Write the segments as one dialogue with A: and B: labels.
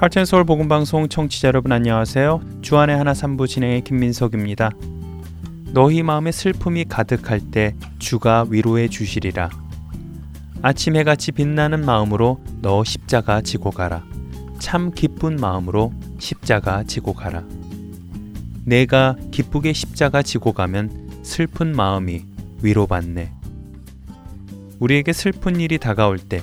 A: 하트앤서울 복음 방송 청취자 여러분 안녕하세요. 주안의 하나 삼부 진행의 김민석입니다. 너희 마음에 슬픔이 가득할 때 주가 위로해 주시리라. 아침 해같이 빛나는 마음으로 너 십자가 지고 가라. 참 기쁜 마음으로 십자가 지고 가라. 내가 기쁘게 십자가 지고 가면 슬픈 마음이 위로받네. 우리에게 슬픈 일이 다가올 때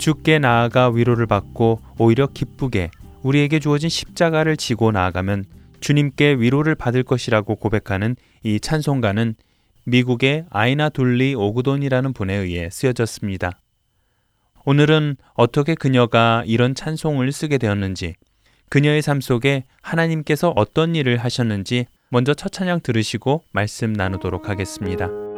A: 주께 나아가 위로를 받고 오히려 기쁘게 우리에게 주어진 십자가를 지고 나아가면 주님께 위로를 받을 것이라고 고백하는 이 찬송가는 미국의 아이나 둘리 오구돈이라는 분에 의해 쓰여졌습니다. 오늘은 어떻게 그녀가 이런 찬송을 쓰게 되었는지, 그녀의 삶 속에 하나님께서 어떤 일을 하셨는지 먼저 첫 찬양 들으시고 말씀 나누도록 하겠습니다.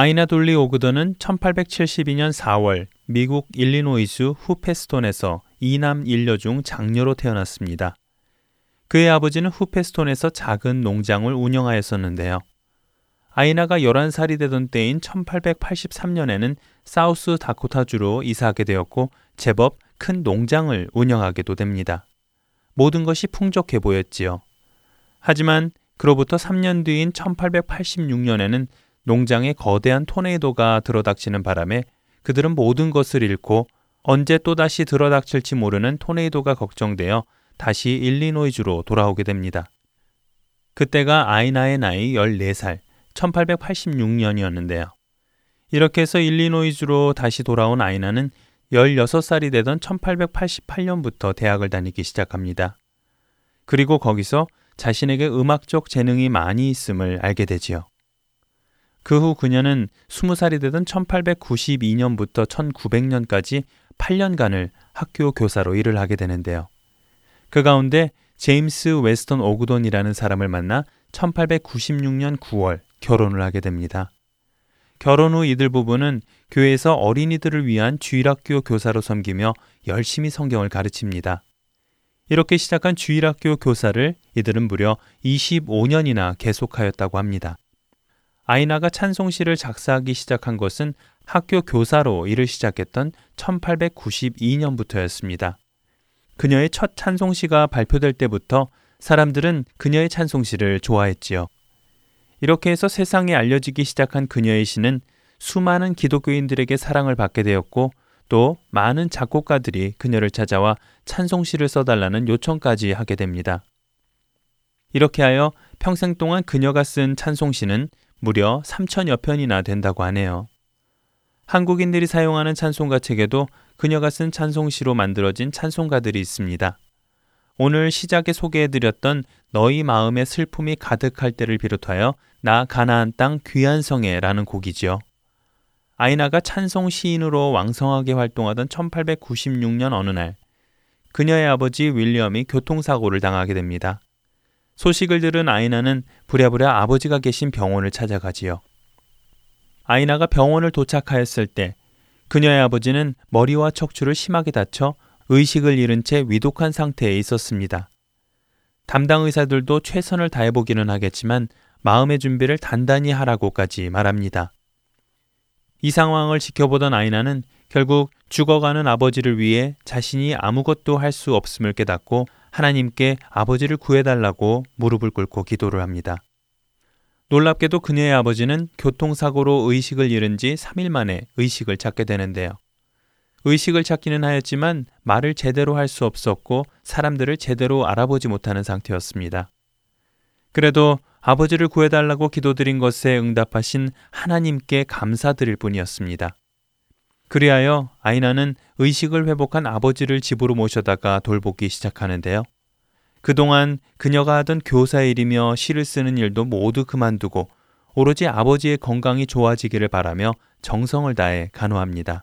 A: 아이나 돌리 오그더는 1872년 4월 미국 일리노이주 후페스톤에서 이남 일녀 중 장녀로 태어났습니다. 그의 아버지는 후페스톤에서 작은 농장을 운영하였었는데요. 아이나가 11살이 되던 때인 1883년에는 사우스 다코타주로 이사하게 되었고 제법 큰 농장을 운영하게도 됩니다. 모든 것이 풍족해 보였지요. 하지만 그로부터 3년 뒤인 1886년에는 농장에 거대한 토네이도가 들어닥치는 바람에 그들은 모든 것을 잃고 언제 또다시 들어닥칠지 모르는 토네이도가 걱정되어 다시 일리노이주로 돌아오게 됩니다. 그때가 아이나의 나이 14살, 1886년이었는데요. 이렇게 해서 일리노이주로 다시 돌아온 아이나는 16살이 되던 1888년부터 대학을 다니기 시작합니다. 그리고 거기서 자신에게 음악적 재능이 많이 있음을 알게 되지요. 그 후 그녀는 20살이 되던 1892년부터 1900년까지
B: 8년간을 학교 교사로 일을 하게 되는데요. 그 가운데 제임스 웨스턴 오구돈이라는 사람을 만나 1896년 9월 결혼을 하게 됩니다. 결혼 후 이들 부부는 교회에서 어린이들을 위한 주일학교 교사로 섬기며 열심히 성경을 가르칩니다. 이렇게 시작한 주일학교 교사를 이들은 무려 25년이나 계속하였다고 합니다. 아이나가 찬송시를 작사하기 시작한 것은 학교 교사로 일을 시작했던 1892년부터였습니다. 그녀의 첫 찬송시가 발표될 때부터 사람들은 그녀의 찬송시를 좋아했지요. 이렇게 해서 세상에 알려지기 시작한 그녀의 시는 수많은 기독교인들에게 사랑을 받게 되었고 또 많은 작곡가들이 그녀를 찾아와 찬송시를 써달라는 요청까지 하게 됩니다. 이렇게 하여 평생 동안 그녀가 쓴 찬송시는 무려 3천여 편이나 된다고 하네요. 한국인들이 사용하는 찬송가 책에도 그녀가 쓴 찬송시로 만들어진 찬송가들이 있습니다. 오늘 시작에 소개해드렸던 너희 마음에 슬픔이 가득할 때를 비롯하여 나 가나안 땅 귀한 성에라는 곡이지요. 아이나가 찬송 시인으로 왕성하게 활동하던 1896년 어느 날 그녀의 아버지 윌리엄이 교통사고를 당하게 됩니다. 소식을 들은 아이나는 부랴부랴 아버지가 계신 병원을 찾아가지요. 아이나가 병원을 도착하였을 때 그녀의 아버지는 머리와 척추를 심하게 다쳐 의식을 잃은 채 위독한 상태에 있었습니다. 담당 의사들도 최선을 다해보기는 하겠지만 마음의 준비를 단단히 하라고까지 말합니다. 이 상황을 지켜보던 아이나는 결국 죽어가는 아버지를 위해 자신이 아무것도 할 수 없음을 깨닫고 하나님께 아버지를 구해달라고 무릎을 꿇고 기도를 합니다. 놀랍게도 그녀의 아버지는 교통사고로 의식을 잃은 지 3일 만에 의식을 찾게 되는데요. 의식을 찾기는 하였지만 말을 제대로 할 수 없었고 사람들을 제대로 알아보지 못하는 상태였습니다. 그래도 아버지를 구해달라고 기도드린 것에 응답하신 하나님께 감사드릴 뿐이었습니다. 그리하여 아이나는 의식을 회복한 아버지를 집으로 모셔다가 돌보기 시작하는데요. 그동안 그녀가 하던 교사 일이며 시를 쓰는 일도 모두 그만두고 오로지 아버지의 건강이 좋아지기를 바라며 정성을 다해 간호합니다.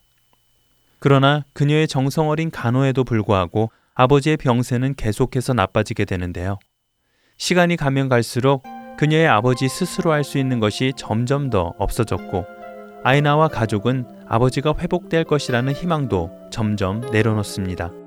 B: 그러나 그녀의 정성 어린 간호에도 불구하고 아버지의 병세는 계속해서 나빠지게 되는데요. 시간이 가면 갈수록 그녀의 아버지 스스로 할 수 있는 것이 점점 더 없어졌고 아이나와 가족은 아버지가 회복될 것이라는 희망도 점점 내려놓습니다.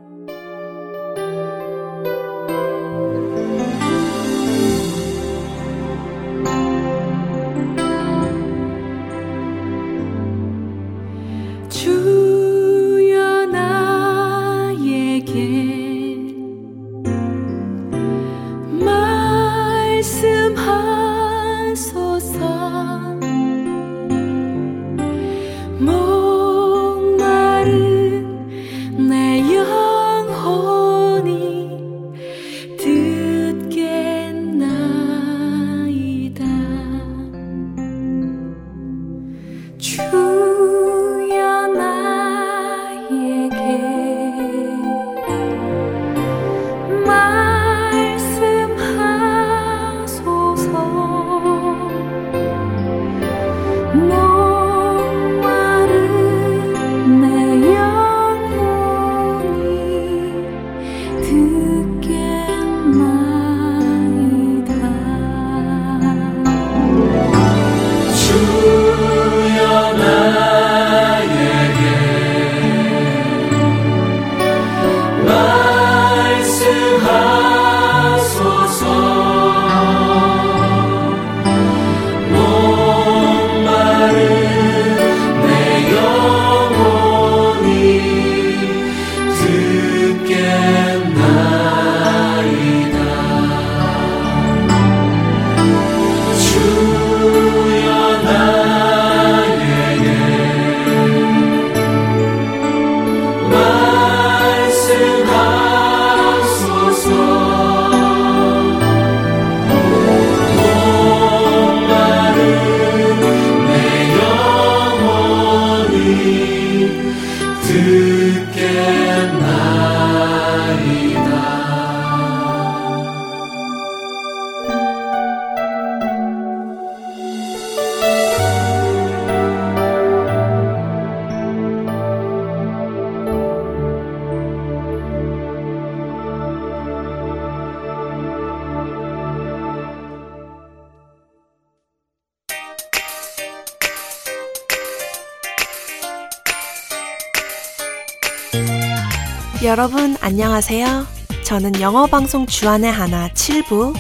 C: 여러분 안녕하세요. 저는 영어 방송 주안의 하나 7부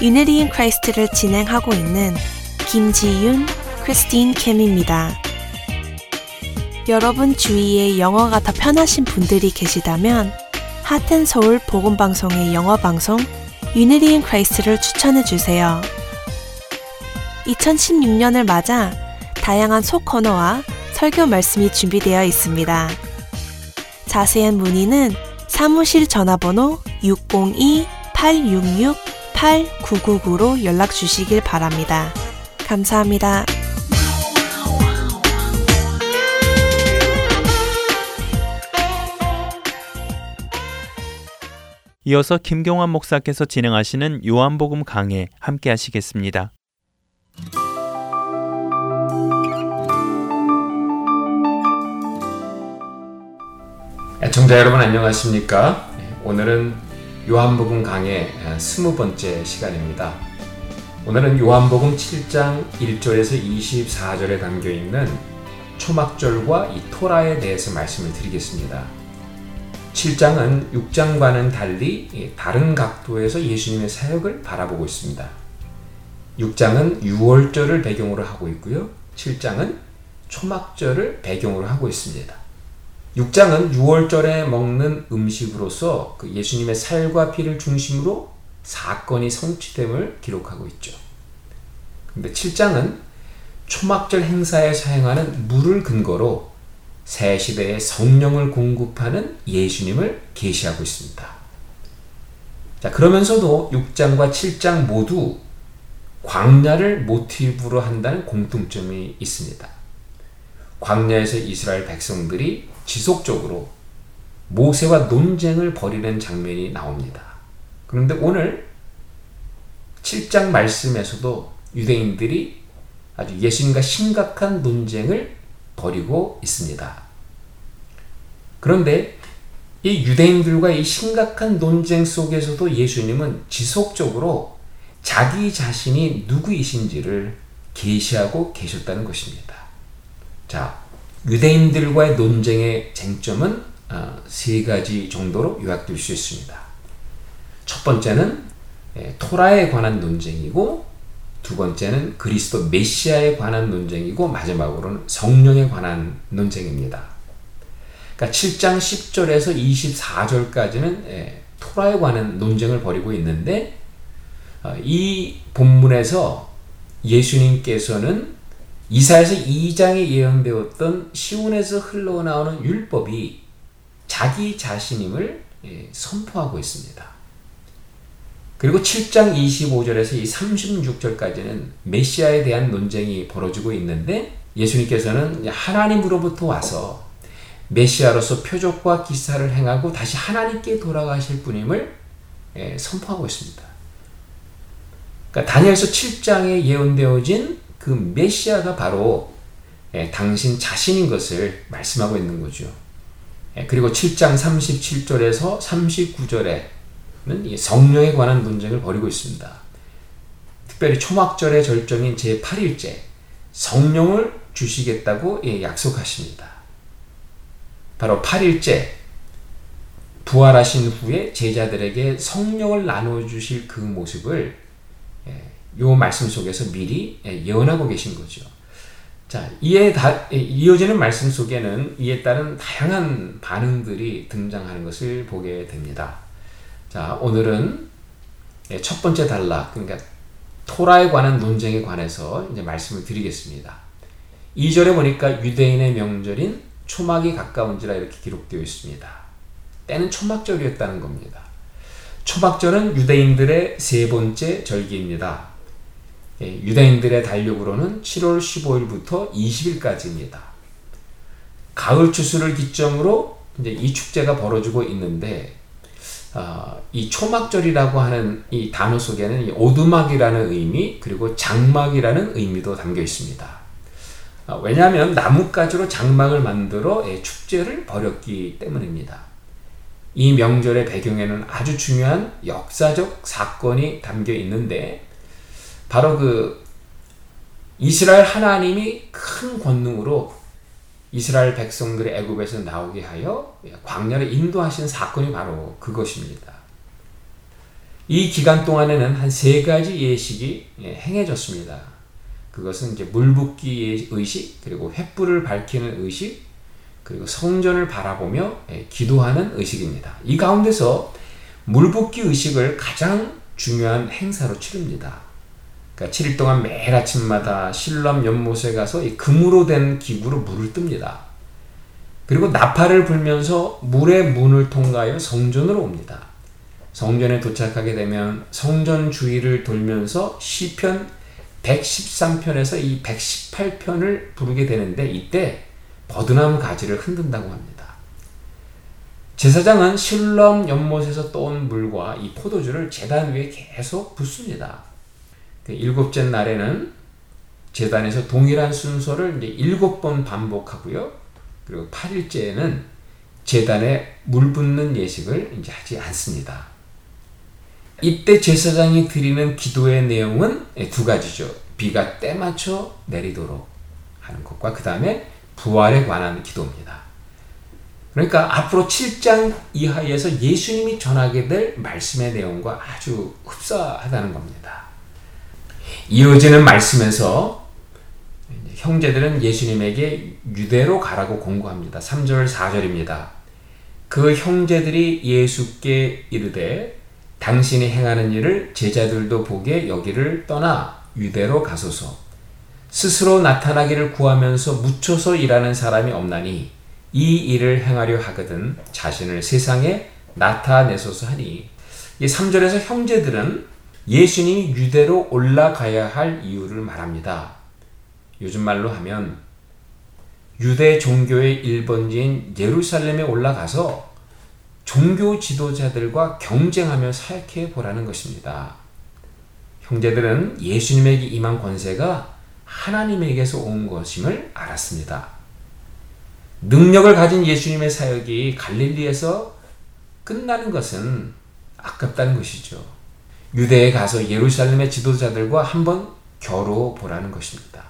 C: Unity in Christ를 진행하고 있는 김지윤, 크리스틴 킴입니다. 여러분 주위에 영어가 더 편하신 분들이 계시다면 하텐서울 복음방송의 영어 방송 Unity in Christ를 추천해 주세요. 2016년을 맞아 다양한 소코너와 설교 말씀이 준비되어 있습니다. 자세한 문의는 사무실 전화번호 602-866-8999로 연락 주시길 바랍니다. 감사합니다.
B: 이어서 김경환 목사께서 진행하시는 요한복음 강해 함께 하시겠습니다.
D: 애청자 여러분 안녕하십니까? 오늘은 요한복음 강의 스무 번째 시간입니다. 오늘은 요한복음 7장 1절에서 24절에 담겨 있는 초막절과 이 토라에 대해서 말씀을 드리겠습니다. 7장은 6장과는 달리 다른 각도에서 예수님의 사역을 바라보고 있습니다. 6장은 6월절을 배경으로 하고 있고요. 7장은 초막절을 배경으로 하고 있습니다. 6장은 6월절에 먹는 음식으로서 그 예수님의 살과 피를 중심으로 사건이 성취됨을 기록하고 있죠. 근데 7장은 초막절 행사에 사용하는 물을 근거로 새 시대의 성령을 공급하는 예수님을 계시하고 있습니다. 자, 그러면서도 6장과 7장 모두 광야를 모티브로 한다는 공통점이 있습니다. 광야에서 이스라엘 백성들이 지속적으로 모세와 논쟁을 벌이는 장면이 나옵니다. 그런데 오늘 7장 말씀에서도 유대인들이 아주 예수님과 심각한 논쟁을 벌이고 있습니다. 그런데 이 유대인들과 이 심각한 논쟁 속에서도 예수님은 지속적으로 자기 자신이 누구이신지를 계시하고 계셨다는 것입니다. 자, 유대인들과의 논쟁의 쟁점은 어, 세 가지 정도로 요약될 수 있습니다. 첫 번째는 예, 토라에 관한 논쟁이고 두 번째는 그리스도 메시아에 관한 논쟁이고 마지막으로는 성령에 관한 논쟁입니다. 그러니까 7장 10절에서 24절까지는 예, 토라에 관한 논쟁을 벌이고 있는데 어, 이 본문에서 예수님께서는 이사에서 2장에 예언되었던 시온에서 흘러나오는 율법이 자기 자신임을 예, 선포하고 있습니다. 그리고 7장 25절에서 이 36절까지는 메시아에 대한 논쟁이 벌어지고 있는데 예수님께서는 하나님으로부터 와서 메시아로서 표적과 기사를 행하고 다시 하나님께 돌아가실 분임을 예, 선포하고 있습니다. 그러니까 다니엘서 7장에 예언되어진 그 메시아가 바로 예, 당신 자신인 것을 말씀하고 있는 거죠. 예, 그리고 7장 37절에서 39절에는 성령에 관한 논쟁을 벌이고 있습니다. 특별히 초막절의 절정인 제8일째 성령을 주시겠다고 예, 약속하십니다. 바로 8일째 부활하신 후에 제자들에게 성령을 나눠 주실 그 모습을 요 말씀 속에서 미리 예, 예언하고 계신 거죠. 자, 이에 다, 예, 이어지는 말씀 속에는 이에 따른 다양한 반응들이 등장하는 것을 보게 됩니다. 자, 오늘은 예, 첫 번째 단락, 그러니까 토라에 관한 논쟁에 관해서 이제 말씀을 드리겠습니다. 2절에 보니까 유대인의 명절인 초막이 가까운지라 이렇게 기록되어 있습니다. 때는 초막절이었다는 겁니다. 초막절은 유대인들의 세 번째 절기입니다. 예, 유대인들의 달력으로는 7월 15일부터 20일까지입니다. 가을 추수를 기점으로 이제 이 축제가 벌어지고 있는데 어, 이 초막절이라고 하는 이 단어 속에는 이 오두막이라는 의미 그리고 장막이라는 의미도 담겨 있습니다. 어, 왜냐하면 나뭇가지로 장막을 만들어 예, 축제를 벌였기 때문입니다. 이 명절의 배경에는 아주 중요한 역사적 사건이 담겨 있는데 바로 그 이스라엘 하나님이 큰 권능으로 이스라엘 백성들의 애굽에서 나오게 하여 광야를 인도하신 사건이 바로 그것입니다. 이 기간 동안에는 한 세 가지 예식이 예, 행해졌습니다. 그것은 이제 물 붓기 의식, 그리고 횃불을 밝히는 의식, 그리고 성전을 바라보며 예, 기도하는 의식입니다. 이 가운데서 물 붓기 의식을 가장 중요한 행사로 치릅니다. 그러니까 7일 동안 매일 아침마다 실람 연못에 가서 이 금으로 된 기구로 물을 뜹니다. 그리고 나팔을 불면서 물의 문을 통과하여 성전으로 옵니다. 성전에 도착하게 되면 성전 주위를 돌면서 시편 113편에서 이 118편을 부르게 되는데 이때 버드나무 가지를 흔든다고 합니다. 제사장은 실럼 연못에서 떠온 물과 이 포도주를 제단 위에 계속 붓습니다. 그 일곱째 날에는 제단에서 동일한 순서를 이제 일곱 번 반복하고요. 그리고 8일째에는 제단에 물 붓는 예식을 이제 하지 않습니다. 이때 제사장이 드리는 기도의 내용은 두 가지죠. 비가 때 맞춰 내리도록 하는 것과 그 다음에 부활에 관한 기도입니다. 그러니까 앞으로 7장 이하에서 예수님이 전하게 될 말씀의 내용과 아주 흡사하다는 겁니다. 이어지는 말씀에서 형제들은 예수님에게 유대로 가라고 공고합니다. 3절 4절입니다. 그 형제들이 예수께 이르되 당신이 행하는 일을 제자들도 보게 여기를 떠나 유대로 가소서. 스스로 나타나기를 구하면서 묻혀서 일하는 사람이 없나니 이 일을 행하려 하거든 자신을 세상에 나타내소서 하니 이 3절에서 형제들은 예수님이 유대로 올라가야 할 이유를 말합니다. 요즘 말로 하면 유대 종교의 1번지인 예루살렘에 올라가서 종교 지도자들과 경쟁하며 사역해 보라는 것입니다. 형제들은 예수님에게 임한 권세가 하나님에게서 온 것임을 알았습니다. 능력을 가진 예수님의 사역이 갈릴리에서 끝나는 것은 아깝다는 것이죠. 유대에 가서 예루살렘의 지도자들과 한번 겨뤄 보라는 것입니다.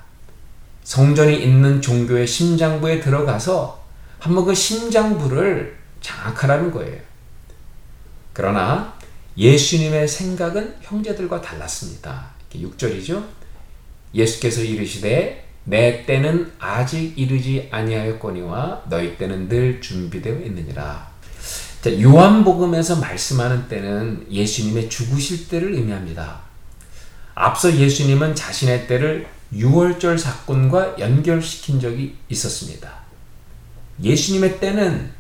D: 성전이 있는 종교의 심장부에 들어가서 한번 그 심장부를 장악하라는 거예요. 그러나 예수님의 생각은 형제들과 달랐습니다. 6절이죠. 예수께서 이르시되 내 때는 아직 이르지 아니하였거니와 너희 때는 늘 준비되어 있느니라. 자, 요한복음에서 말씀하는 때는 예수님의 죽으실 때를 의미합니다. 앞서 예수님은 자신의 때를 6월절 사건과 연결시킨 적이 있었습니다. 예수님의 때는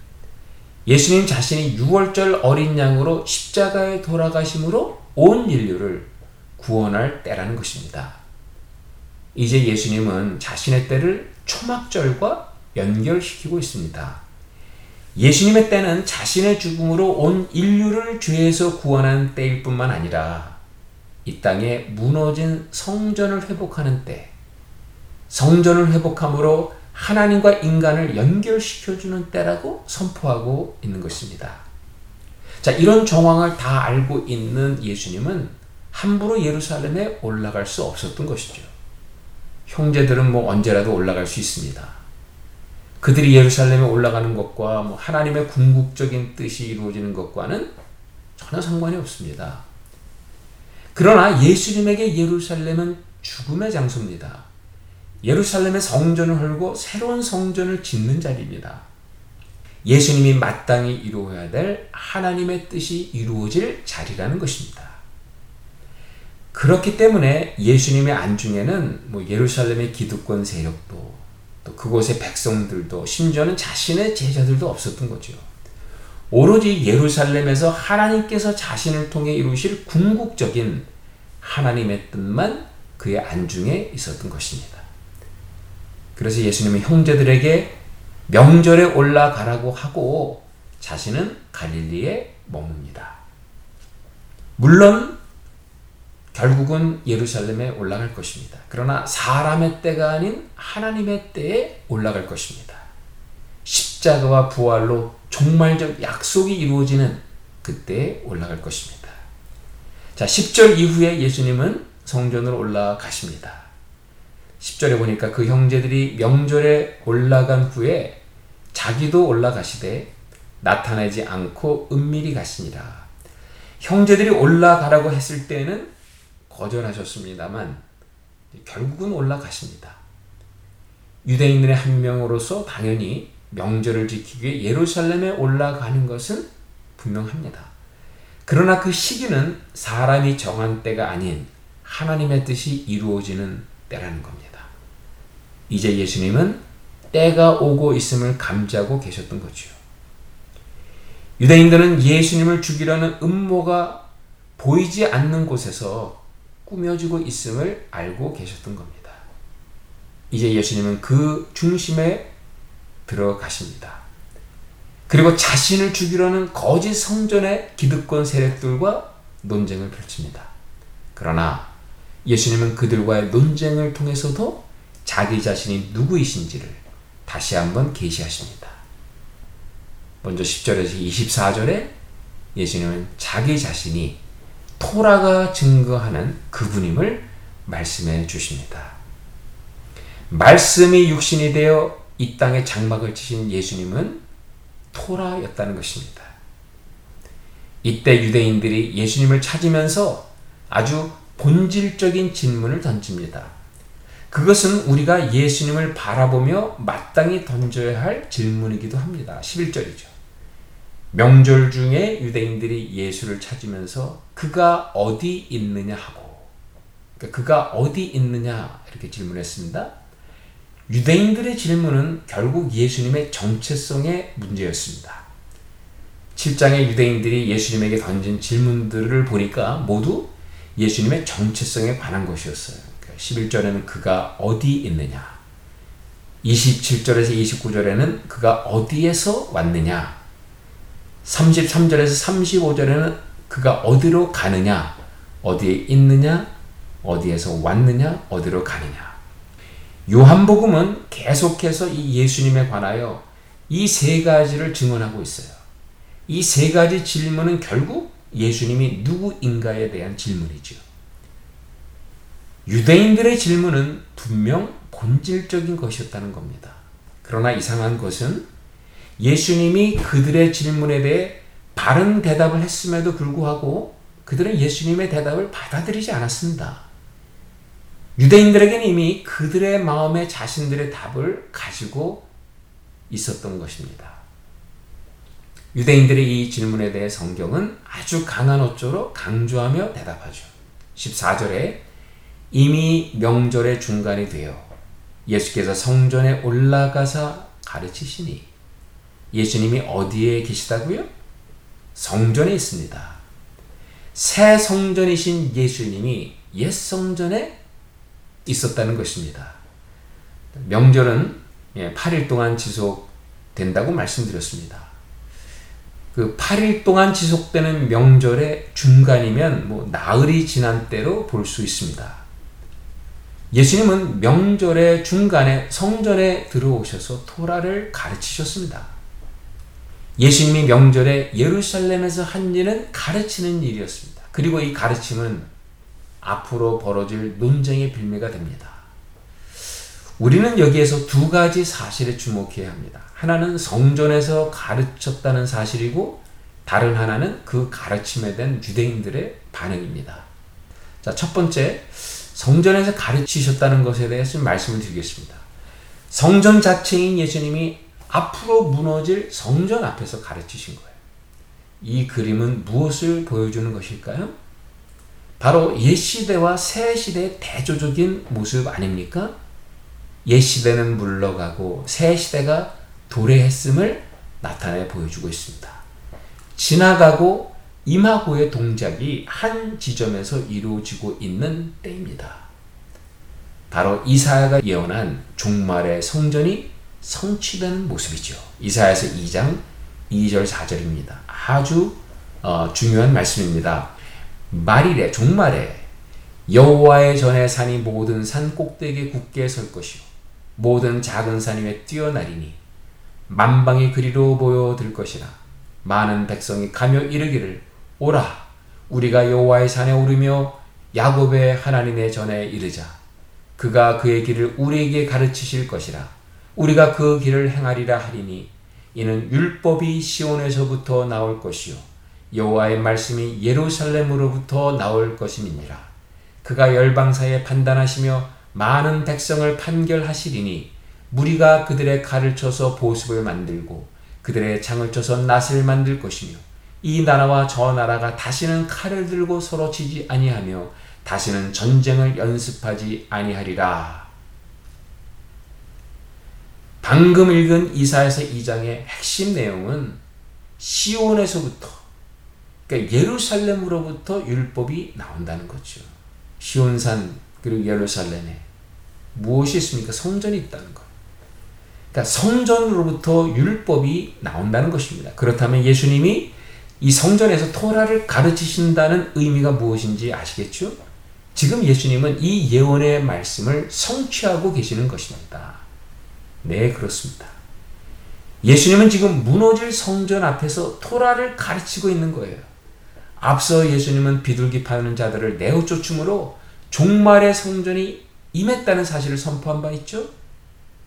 D: 예수님 자신이 6월절 어린 양으로 십자가에 돌아가심으로 온 인류를 구원할 때라는 것입니다. 이제 예수님은 자신의 때를 초막절과 연결시키고 있습니다. 예수님의 때는 자신의 죽음으로 온 인류를 죄에서 구원한 때일 뿐만 아니라 이 땅에 무너진 성전을 회복하는 때, 성전을 회복함으로 하나님과 인간을 연결시켜주는 때라고 선포하고 있는 것입니다. 자, 이런 정황을 다 알고 있는 예수님은 함부로 예루살렘에 올라갈 수 없었던 것이죠. 형제들은 뭐 언제라도 올라갈 수 있습니다. 그들이 예루살렘에 올라가는 것과 뭐 하나님의 궁극적인 뜻이 이루어지는 것과는 전혀 상관이 없습니다. 그러나 예수님에게 예루살렘은 죽음의 장소입니다. 예루살렘의 성전을 헐고 새로운 성전을 짓는 자리입니다. 예수님이 마땅히 이루어야 될 하나님의 뜻이 이루어질 자리라는 것입니다. 그렇기 때문에 예수님의 안중에는 뭐 예루살렘의 기득권 세력도 또 그곳의 백성들도 심지어는 자신의 제자들도 없었던 거죠. 오로지 예루살렘에서 하나님께서 자신을 통해 이루실 궁극적인 하나님의 뜻만 그의 안중에 있었던 것입니다. 그래서 예수님은 형제들에게 명절에 올라가라고 하고 자신은 갈릴리에 머뭅니다. 물론 결국은 예루살렘에 올라갈 것입니다. 그러나 사람의 때가 아닌 하나님의 때에 올라갈 것입니다. 십자가와 부활로 종말적 약속이 이루어지는 그때에 올라갈 것입니다. 자, 10절 이후에 예수님은 성전으로 올라가십니다. 10절에 보니까 그 형제들이 명절에 올라간 후에 자기도 올라가시되 나타나지 않고 은밀히 가시니라. 형제들이 올라가라고 했을 때는 거절하셨습니다만 결국은 올라가십니다. 유대인들의 한 명으로서 당연히 명절을 지키기 위해 예루살렘에 올라가는 것은 분명합니다. 그러나 그 시기는 사람이 정한 때가 아닌 하나님의 뜻이 이루어지는 때라는 겁니다. 이제 예수님은 때가 오고 있음을 감지하고 계셨던 거죠. 유대인들은 예수님을 죽이려는 음모가 보이지 않는 곳에서 꾸며지고 있음을 알고 계셨던 겁니다. 이제 예수님은 그 중심에 들어가십니다. 그리고 자신을 죽이려는 거짓 성전의 기득권 세력들과 논쟁을 펼칩니다. 그러나 예수님은 그들과의 논쟁을 통해서도 자기 자신이 누구이신지를 다시 한번 계시하십니다. 먼저 10절에서 24절에 예수님은 자기 자신이 토라가 증거하는 그분임을 말씀해 주십니다. 말씀이 육신이 되어 이 땅에 장막을 치신 예수님은 토라였다는 것입니다. 이때 유대인들이 예수님을 찾으면서 아주 본질적인 질문을 던집니다. 그것은 우리가 예수님을 바라보며 마땅히 던져야 할 질문이기도 합니다. 11절이죠. 명절 중에 유대인들이 예수를 찾으면서 그가 어디 있느냐 하고 그러니까 그가 어디 있느냐 이렇게 질문했습니다. 유대인들의 질문은 결국 예수님의 정체성의 문제였습니다. 7장의 유대인들이 예수님에게 던진 질문들을 보니까 모두 예수님의 정체성에 관한 것이었어요. 11절에는 그가 어디 있느냐 27절에서 29절에는 그가 어디에서 왔느냐 33절에서 35절에는 그가 어디로 가느냐, 어디에 있느냐, 어디에서 왔느냐, 어디로 가느냐. 요한복음은 계속해서 이 예수님에 관하여 이 세 가지를 증언하고 있어요. 이 세 가지 질문은 결국 예수님이 누구인가에 대한 질문이죠. 유대인들의 질문은 분명 본질적인 것이었다는 겁니다. 그러나 이상한 것은 예수님이 그들의 질문에 대해 바른 대답을 했음에도 불구하고 그들은 예수님의 대답을 받아들이지 않았습니다. 유대인들에게는 이미 그들의 마음에 자신들의 답을 가지고 있었던 것입니다. 유대인들의 이 질문에 대해 성경은 아주 강한 어조로 강조하며 대답하죠. 14절에 이미 명절의 중간이 되어 예수께서 성전에 올라가사 가르치시니 예수님이 어디에 계시다고요? 성전에 있습니다. 새 성전이신 예수님이 옛 성전에 있었다는 것입니다. 명절은 8일 예, 동안 지속된다고 말씀드렸습니다. 그 8일 동안 지속되는 명절의 중간이면 뭐 나흘이 지난 때로 볼 수 있습니다. 예수님은 명절의 중간에 성전에 들어오셔서 토라를 가르치셨습니다. 예수님이 명절에 예루살렘에서 한 일은 가르치는 일이었습니다. 그리고 이 가르침은 앞으로 벌어질 논쟁의 빌미가 됩니다. 우리는 여기에서 두 가지 사실에 주목해야 합니다. 하나는 성전에서 가르쳤다는 사실이고 다른 하나는 그 가르침에 대한 유대인들의 반응입니다. 자, 첫 번째, 성전에서 가르치셨다는 것에 대해서 말씀을 드리겠습니다. 성전 자체인 예수님이 앞으로 무너질 성전 앞에서 가르치신 거예요. 이 그림은 무엇을 보여주는 것일까요? 바로 옛 시대와 새 시대의 대조적인 모습 아닙니까? 옛 시대는 물러가고 새 시대가 도래했음을 나타내 보여주고 있습니다. 지나가고 임하고의 동작이 한 지점에서 이루어지고 있는 때입니다. 바로 이사야가 예언한 종말의 성전이 성취되는 모습이죠. 이사야서 2장 2절 4절입니다. 아주 어, 중요한 말씀입니다. 말이래 종말에 여호와의 전에 산이 모든 산 꼭대기에 굳게 설 것이요 모든 작은 산 위에 뛰어나리니 만방의 그리로 보여들 것이라 많은 백성이 가며 이르기를 오라 우리가 여호와의 산에 오르며 야곱의 하나님의 전에 이르자 그가 그의 길을 우리에게 가르치실 것이라 우리가 그 길을 행하리라 하리니 이는 율법이 시온에서부터 나올 것이요 여호와의 말씀이 예루살렘으로부터 나올 것임이니라 그가 열방 사에 판단하시며 많은 백성을 판결하시리니 무리가 그들의 칼을 쳐서 보습을 만들고 그들의 창을 쳐서 낫을 만들 것이며 이 나라와 저 나라가 다시는 칼을 들고 서로 치지 아니하며 다시는 전쟁을 연습하지 아니하리라. 방금 읽은 이사에서 2장의 핵심 내용은 시온에서부터 그러니까 예루살렘으로부터 율법이 나온다는 거죠. 시온산 그리고 예루살렘에 무엇이 있습니까? 성전이 있다는 것. 그러니까 성전으로부터 율법이 나온다는 것입니다. 그렇다면 예수님이 이 성전에서 토라를 가르치신다는 의미가 무엇인지 아시겠죠? 지금 예수님은 이 예언의 말씀을 성취하고 계시는 것입니다. 네, 그렇습니다. 예수님은 지금 무너질 성전 앞에서 토라를 가르치고 있는 거예요. 앞서 예수님은 비둘기 파는 자들을 내어 쫓음으로 종말의 성전이 임했다는 사실을 선포한 바 있죠?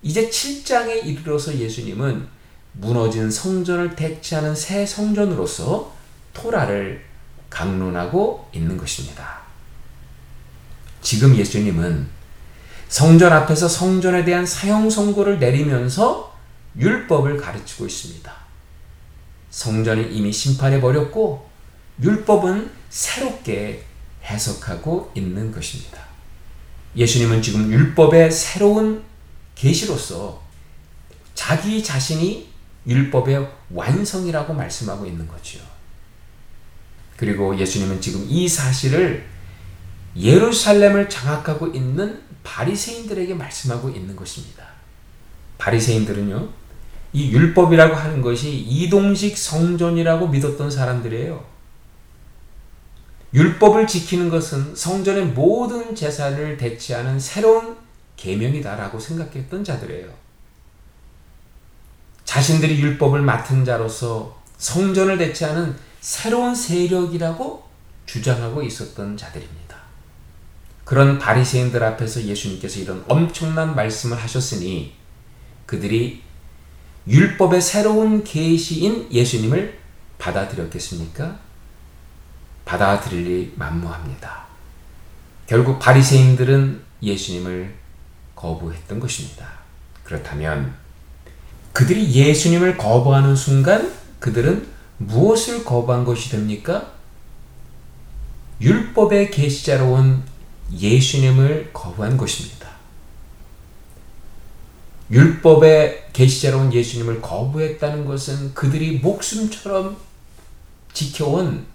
D: 이제 7장에 이르러서 예수님은 무너진 성전을 대체하는 새 성전으로서 토라를 강론하고 있는 것입니다. 지금 예수님은 성전 앞에서 성전에 대한 사형 선고를 내리면서 율법을 가르치고 있습니다. 성전이 이미 심판해 버렸고 율법은 새롭게 해석하고 있는 것입니다. 예수님은 지금 율법의 새로운 계시로서 자기 자신이 율법의 완성이라고 말씀하고 있는 거죠. 그리고 예수님은 지금 이 사실을 예루살렘을 장악하고 있는 바리새인들에게 말씀하고 있는 것입니다. 바리새인들은요. 이 율법이라고 하는 것이 이동식 성전이라고 믿었던 사람들이에요. 율법을 지키는 것은 성전의 모든 재산을 대체하는 새로운 계명이다라고 생각했던 자들이에요. 자신들이 율법을 맡은 자로서 성전을 대체하는 새로운 세력이라고 주장하고 있었던 자들입니다. 그런 바리새인들 앞에서 예수님께서 이런 엄청난 말씀을 하셨으니 그들이 율법의 새로운 계시인 예수님을 받아들였겠습니까? 받아들일리 만무합니다. 결국 바리새인들은 예수님을 거부했던 것입니다. 그렇다면 그들이 예수님을 거부하는 순간 그들은 무엇을 거부한 것이 됩니까? 율법의 계시자로 온 예수님을 거부한 것입니다. 율법의 계시자로 온 예수님을 거부했다는 것은 그들이 목숨처럼 지켜온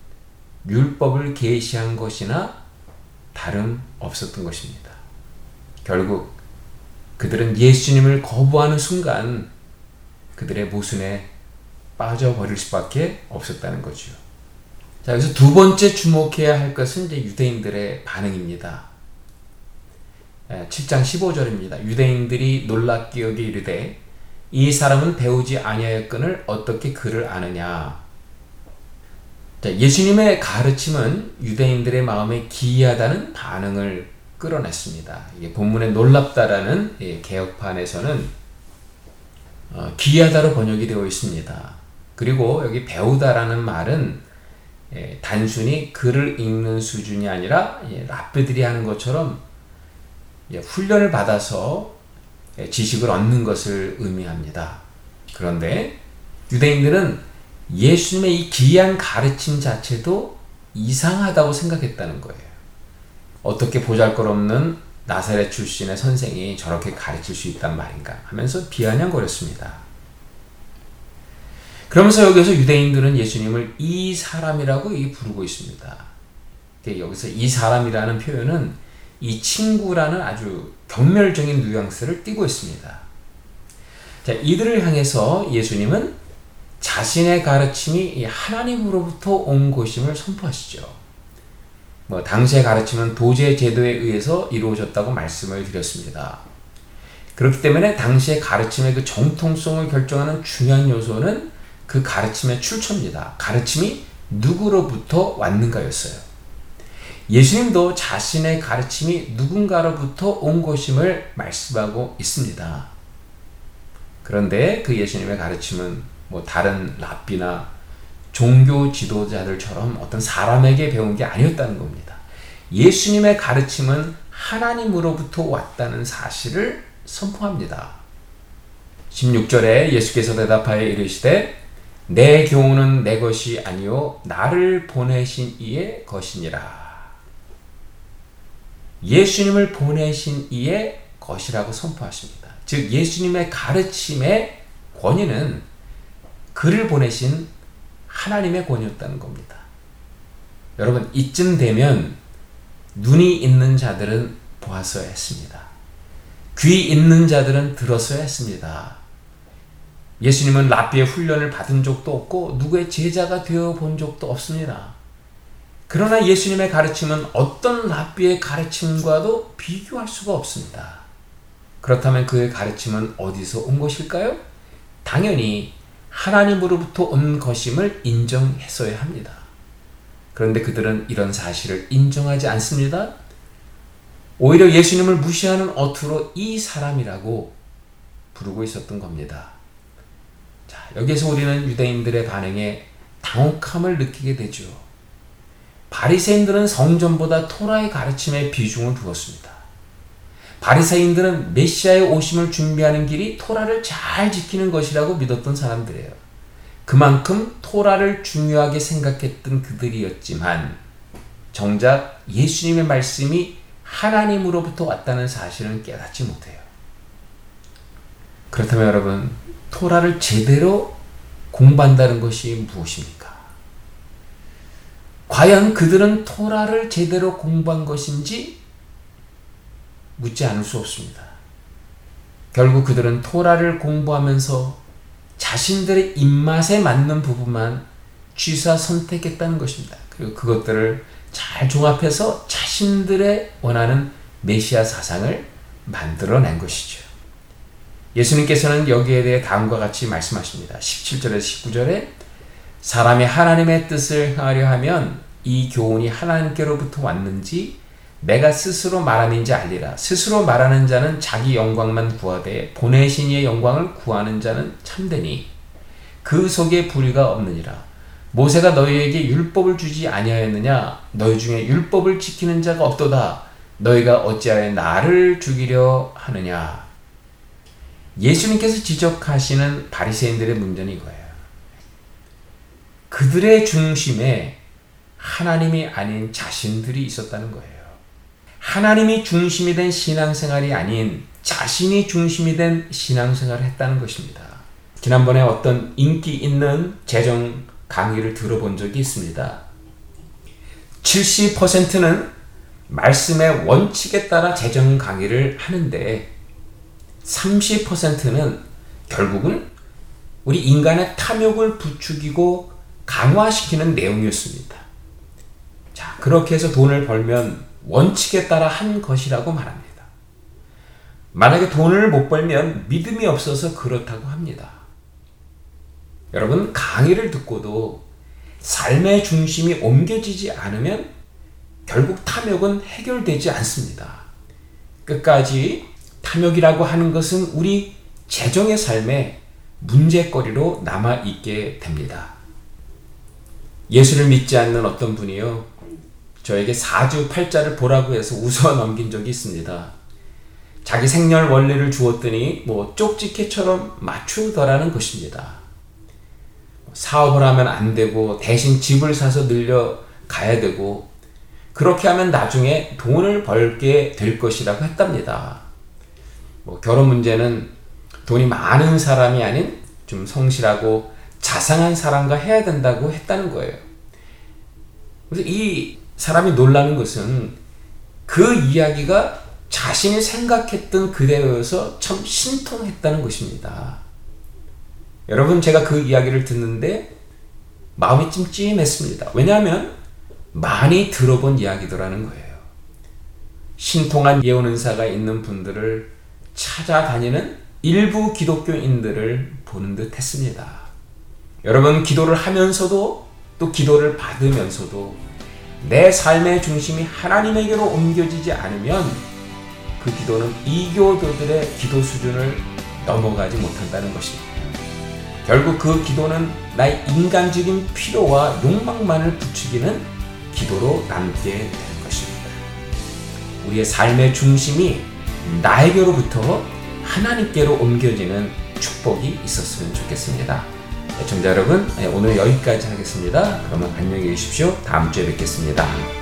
D: 율법을 계시한 것이나 다름 없었던 것입니다. 결국 그들은 예수님을 거부하는 순간 그들의 모순에 빠져버릴 수밖에 없었다는 거죠. 자, 여기서 두 번째 주목해야 할 것은 이제 유대인들의 반응입니다. 7장 15절입니다. 유대인들이 놀랍게 여기 이르되 이 사람은 배우지 아니하였거늘 어떻게 그를 아느냐. 자, 예수님의 가르침은 유대인들의 마음에 기이하다는 반응을 끌어냈습니다. 이게 본문에 놀랍다라는 개혁판에서는 어, 기이하다로 번역이 되어 있습니다. 그리고 여기 배우다라는 말은 예, 단순히 글을 읽는 수준이 아니라 예, 랍비들이 하는 것처럼 예, 훈련을 받아서 예, 지식을 얻는 것을 의미합니다. 그런데 유대인들은 예수님의 이 기이한 가르침 자체도 이상하다고 생각했다는 거예요. 어떻게 보잘것없는 나사렛 출신의 선생이 저렇게 가르칠 수 있단 말인가 하면서 비아냥거렸습니다. 그러면서 여기서 유대인들은 예수님을 이 사람이라고 부르고 있습니다. 여기서 이 사람이라는 표현은 이 친구라는 아주 경멸적인 뉘앙스를 띠고 있습니다. 자, 이들을 향해서 예수님은 자신의 가르침이 하나님으로부터 온 것임을 선포하시죠. 뭐 당시의 가르침은 도제 제도에 의해서 이루어졌다고 말씀을 드렸습니다. 그렇기 때문에 당시의 가르침의 그 정통성을 결정하는 중요한 요소는 그 가르침의 출처입니다. 가르침이 누구로부터 왔는가였어요. 예수님도 자신의 가르침이 누군가로부터 온 것임을 말씀하고 있습니다. 그런데 그 예수님의 가르침은 뭐 다른 랍비나 종교 지도자들처럼 어떤 사람에게 배운 게 아니었다는 겁니다. 예수님의 가르침은 하나님으로부터 왔다는 사실을 선포합니다. 16절에 예수께서 대답하여 이르시되 내 교훈은 내 것이 아니요 나를 보내신 이의 것이니라. 예수님을 보내신 이의 것이라고 선포하십니다. 즉 예수님의 가르침의 권위는 그를 보내신 하나님의 권위였다는 겁니다. 여러분 이쯤 되면 눈이 있는 자들은 보았어야 했습니다. 귀 있는 자들은 들었어야 했습니다. 예수님은 랍비의 훈련을 받은 적도 없고 누구의 제자가 되어 본 적도 없습니다. 그러나 예수님의 가르침은 어떤 랍비의 가르침과도 비교할 수가 없습니다. 그렇다면 그의 가르침은 어디서 온 것일까요? 당연히 하나님으로부터 온 것임을 인정했어야 합니다. 그런데 그들은 이런 사실을 인정하지 않습니다. 오히려 예수님을 무시하는 어투로 이 사람이라고 부르고 있었던 겁니다. 자, 여기서 우리는 유대인들의 반응에 당혹함을 느끼게 되죠. 바리새인들은 성전보다 토라의 가르침에 비중을 두었습니다. 바리새인들은 메시아의 오심을 준비하는 길이 토라를 잘 지키는 것이라고 믿었던 사람들이에요. 그만큼 토라를 중요하게 생각했던 그들이었지만 정작 예수님의 말씀이 하나님으로부터 왔다는 사실은 깨닫지 못해요. 그렇다면 여러분, 토라를 제대로 공부한다는 것이 무엇입니까? 과연 그들은 토라를 제대로 공부한 것인지 묻지 않을 수 없습니다. 결국 그들은 토라를 공부하면서 자신들의 입맛에 맞는 부분만 취사 선택했다는 것입니다. 그리고 그것들을 잘 종합해서 자신들의 원하는 메시아 사상을 만들어낸 것이죠. 예수님께서는 여기에 대해 다음과 같이 말씀하십니다. 17절에서 19절에 사람이 하나님의 뜻을 하려 하면 이 교훈이 하나님께로부터 왔는지 내가 스스로 말하는지 알리라. 스스로 말하는 자는 자기 영광만 구하되 보내신 이의 영광을 구하는 자는 참되니 그 속에 불의가 없느니라. 모세가 너희에게 율법을 주지 아니하였느냐? 너희 중에 율법을 지키는 자가 없도다. 너희가 어찌하여 나를 죽이려 하느냐? 예수님께서 지적하시는 바리새인들의 문제는 이거예요. 그들의 중심에 하나님이 아닌 자신들이 있었다는 거예요. 하나님이 중심이 된 신앙생활이 아닌 자신이 중심이 된 신앙생활을 했다는 것입니다. 지난번에 어떤 인기 있는 재정 강의를 들어본 적이 있습니다. 70%는 말씀의 원칙에 따라 재정 강의를 하는데 30%는 결국은 우리 인간의 탐욕을 부추기고 강화시키는 내용이었습니다. 자, 그렇게 해서 돈을 벌면 원칙에 따라 한 것이라고 말합니다. 만약에 돈을 못 벌면 믿음이 없어서 그렇다고 합니다. 여러분, 강의를 듣고도 삶의 중심이 옮겨지지 않으면 결국 탐욕은 해결되지 않습니다. 끝까지 탐욕이라고 하는 것은 우리 재정의 삶에 문제거리로 남아있게 됩니다. 예수를 믿지 않는 어떤 분이요, 저에게 사주 팔자를 보라고 해서 웃어 넘긴 적이 있습니다. 자기 생년 원리를 주었더니 뭐 쪽지게처럼 맞추더라는 것입니다. 사업을 하면 안 되고 대신 집을 사서 늘려 가야 되고 그렇게 하면 나중에 돈을 벌게 될 것이라고 했답니다. 뭐 결혼 문제는 돈이 많은 사람이 아닌 좀 성실하고 자상한 사람과 해야 된다고 했다는 거예요. 그래서 이 사람이 놀라는 것은 그 이야기가 자신이 생각했던 그대로여서 참 신통했다는 것입니다. 여러분, 제가 그 이야기를 듣는데 마음이 좀 찜했습니다. 왜냐하면 많이 들어본 이야기더라는 거예요. 신통한 예언 은사가 있는 분들을 찾아다니는 일부 기독교인들을 보는 듯 했습니다. 여러분, 기도를 하면서도 또 기도를 받으면서도
E: 내 삶의 중심이 하나님에게로 옮겨지지 않으면 그 기도는 이교도들의 기도 수준을 넘어가지 못한다는 것입니다. 결국 그 기도는 나의 인간적인 필요와 욕망만을 부추기는 기도로 남게 되는 것입니다. 우리의 삶의 중심이 나에게로부터 하나님께로 옮겨지는 축복이 있었으면 좋겠습니다. 청자 여러분, 오늘 여기까지 하겠습니다. 그러면 안녕히 계십시오. 다음 주에 뵙겠습니다.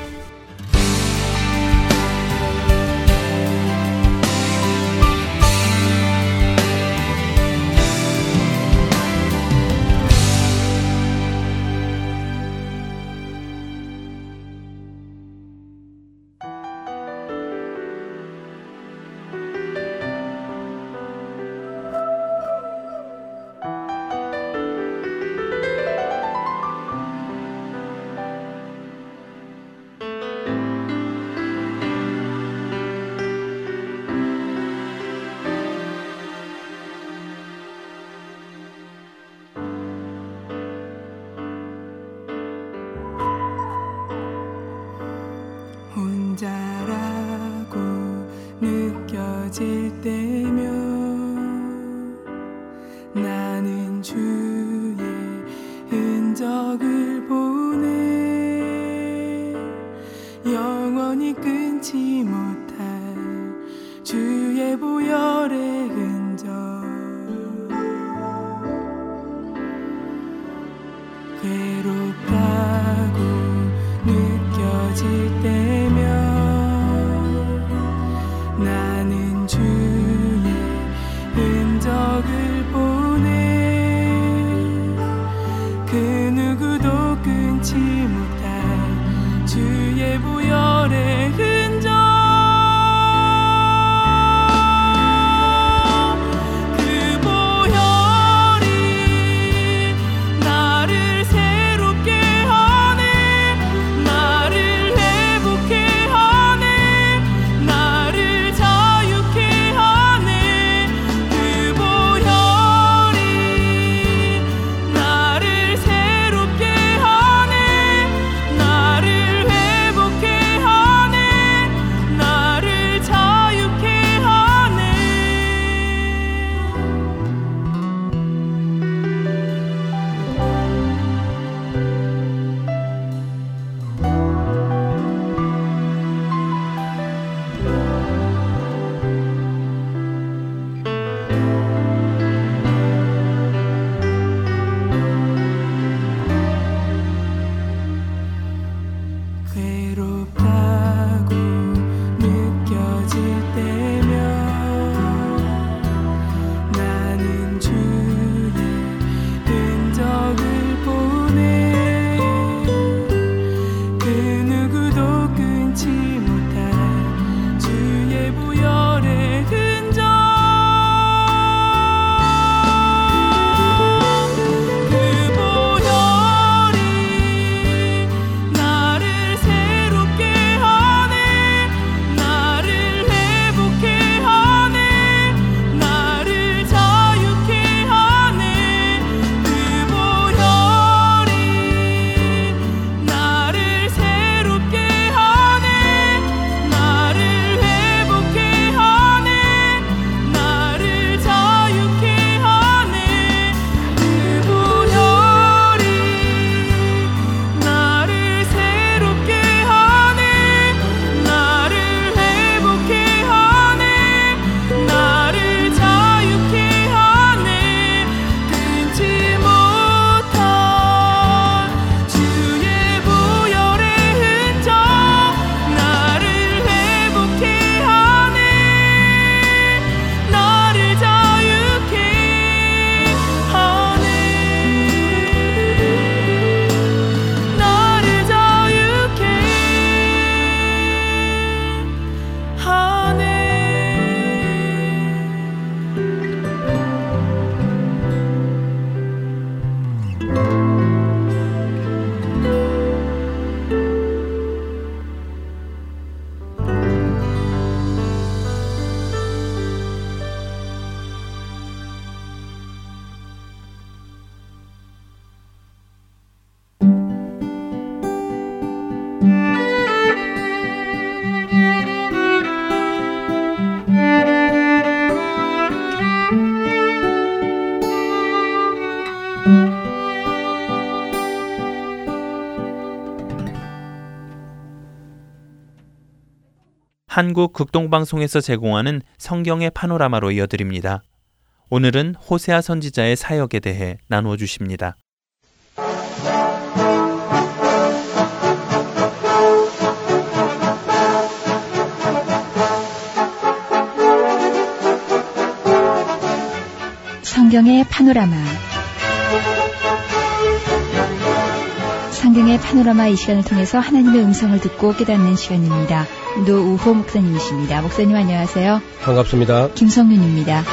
B: 한국 극동방송에서 제공하는 성경의 파노라마로 이어드립니다. 오늘은 호세아 선지자의 사역에 대해 나누어 주십니다.
A: 성경의 파노라마 성경의 파노라마 이 시간을 통해서 하나님의 음성을 듣고 깨닫는 시간입니다. 노우호 목사님이십니다. 목사님 안녕하세요.
F: 반갑습니다.
A: 김성윤입니다.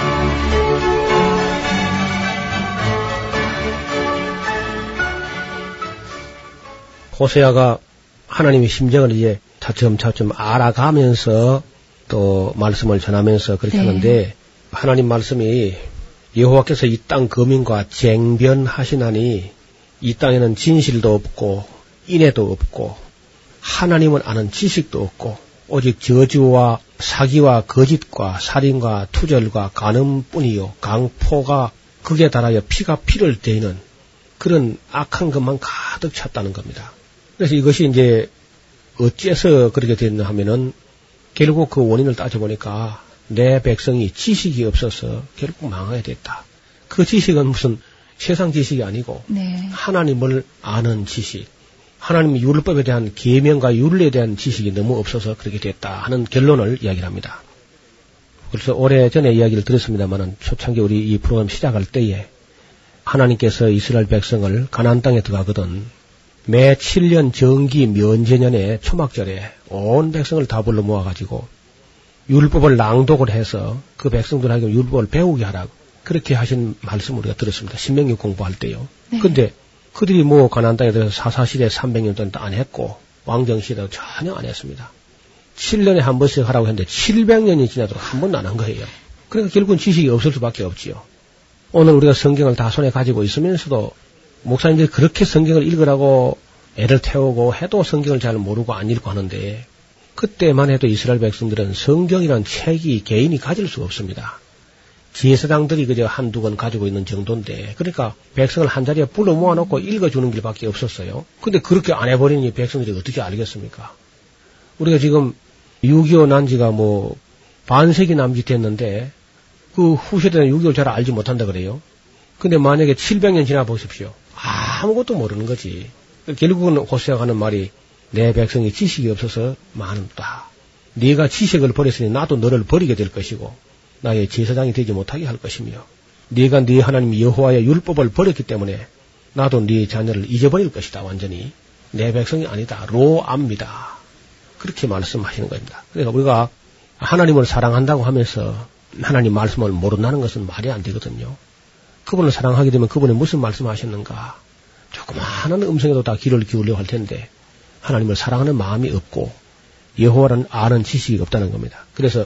F: 호세아가 하나님의 심정을 이제 차츰차츰 알아가면서 또 말씀을 전하면서 그렇게 네. 하는데 하나님 말씀이 여호와께서 이 땅 거민과 쟁변하시나니 이 땅에는 진실도 없고 인애도 없고 하나님을 아는 지식도 없고 오직 저주와 사기와 거짓과 살인과 투절과 간음뿐이요 강포가 극에 달하여 피가 피를 대는 그런 악한 것만 가득 찼다는 겁니다. 그래서 이것이 이제 어째서 그렇게 됐나 하면은 결국 그 원인을 따져보니까 내 백성이 지식이 없어서 결국 망하게 됐다. 그 지식은 무슨 세상 지식이 아니고 네. 하나님을 아는 지식, 하나님의 율법에 대한 계명과 율례에 대한 지식이 너무 없어서 그렇게 됐다 하는 결론을 이야기를 합니다. 그래서 오래 전에 이야기를 들었습니다만은 초창기 우리 이 프로그램 시작할 때에 하나님께서 이스라엘 백성을 가나안 땅에 들어가거든 매 7년 정기 면제년에 초막절에 온 백성을 다 불러 모아가지고 율법을 낭독을 해서 그 백성들에게 율법을 배우게 하라고 그렇게 하신 말씀 우리가 들었습니다. 신명기 공부할 때요. 네. 근데 그들이 뭐 가난 땅에 들어서 사사시대 300년 동안 안 했고 왕정시대도 전혀 안 했습니다. 7년에 한 번씩 하라고 했는데 700년이 지나도록 한 번도 안 한 거예요. 그러니까 결국은 지식이 없을 수밖에 없지요. 오늘 우리가 성경을 다 손에 가지고 있으면서도 목사님들이 그렇게 성경을 읽으라고 애를 태우고 해도 성경을 잘 모르고 안 읽고 하는데 그때만 해도 이스라엘 백성들은 성경이란 책이 개인이 가질 수가 없습니다. 제사장들이 그저 한두 권 가지고 있는 정도인데 그러니까 백성을 한 자리에 불러 모아놓고 읽어주는 길밖에 없었어요. 근데 그렇게 안 해버리니 백성들이 어떻게 알겠습니까? 우리가 지금 6.25 난지가 뭐 반세기 남짓 됐는데 그 후세대는 6.25를 잘 알지 못한다 그래요. 근데 만약에 700년 지나 보십시오. 아무것도 모르는 거지. 결국은 호세아가 하는 말이 내 백성이 지식이 없어서 많다. 네가 지식을 버렸으니 나도 너를 버리게 될 것이고 나의 제사장이 되지 못하게 할 것이며 네가 네 하나님 여호와의 율법을 버렸기 때문에 나도 네 자녀를 잊어버릴 것이다 완전히 내 백성이 아니다 로압니다 그렇게 말씀하시는 겁니다. 그러니까 우리가 하나님을 사랑한다고 하면서 하나님 말씀을 모른다는 것은 말이 안 되거든요. 그분을 사랑하게 되면 그분이 무슨 말씀하셨는가 조그마한 음성에도 다 귀를 기울여 할 텐데 하나님을 사랑하는 마음이 없고 여호와는 아는 지식이 없다는 겁니다. 그래서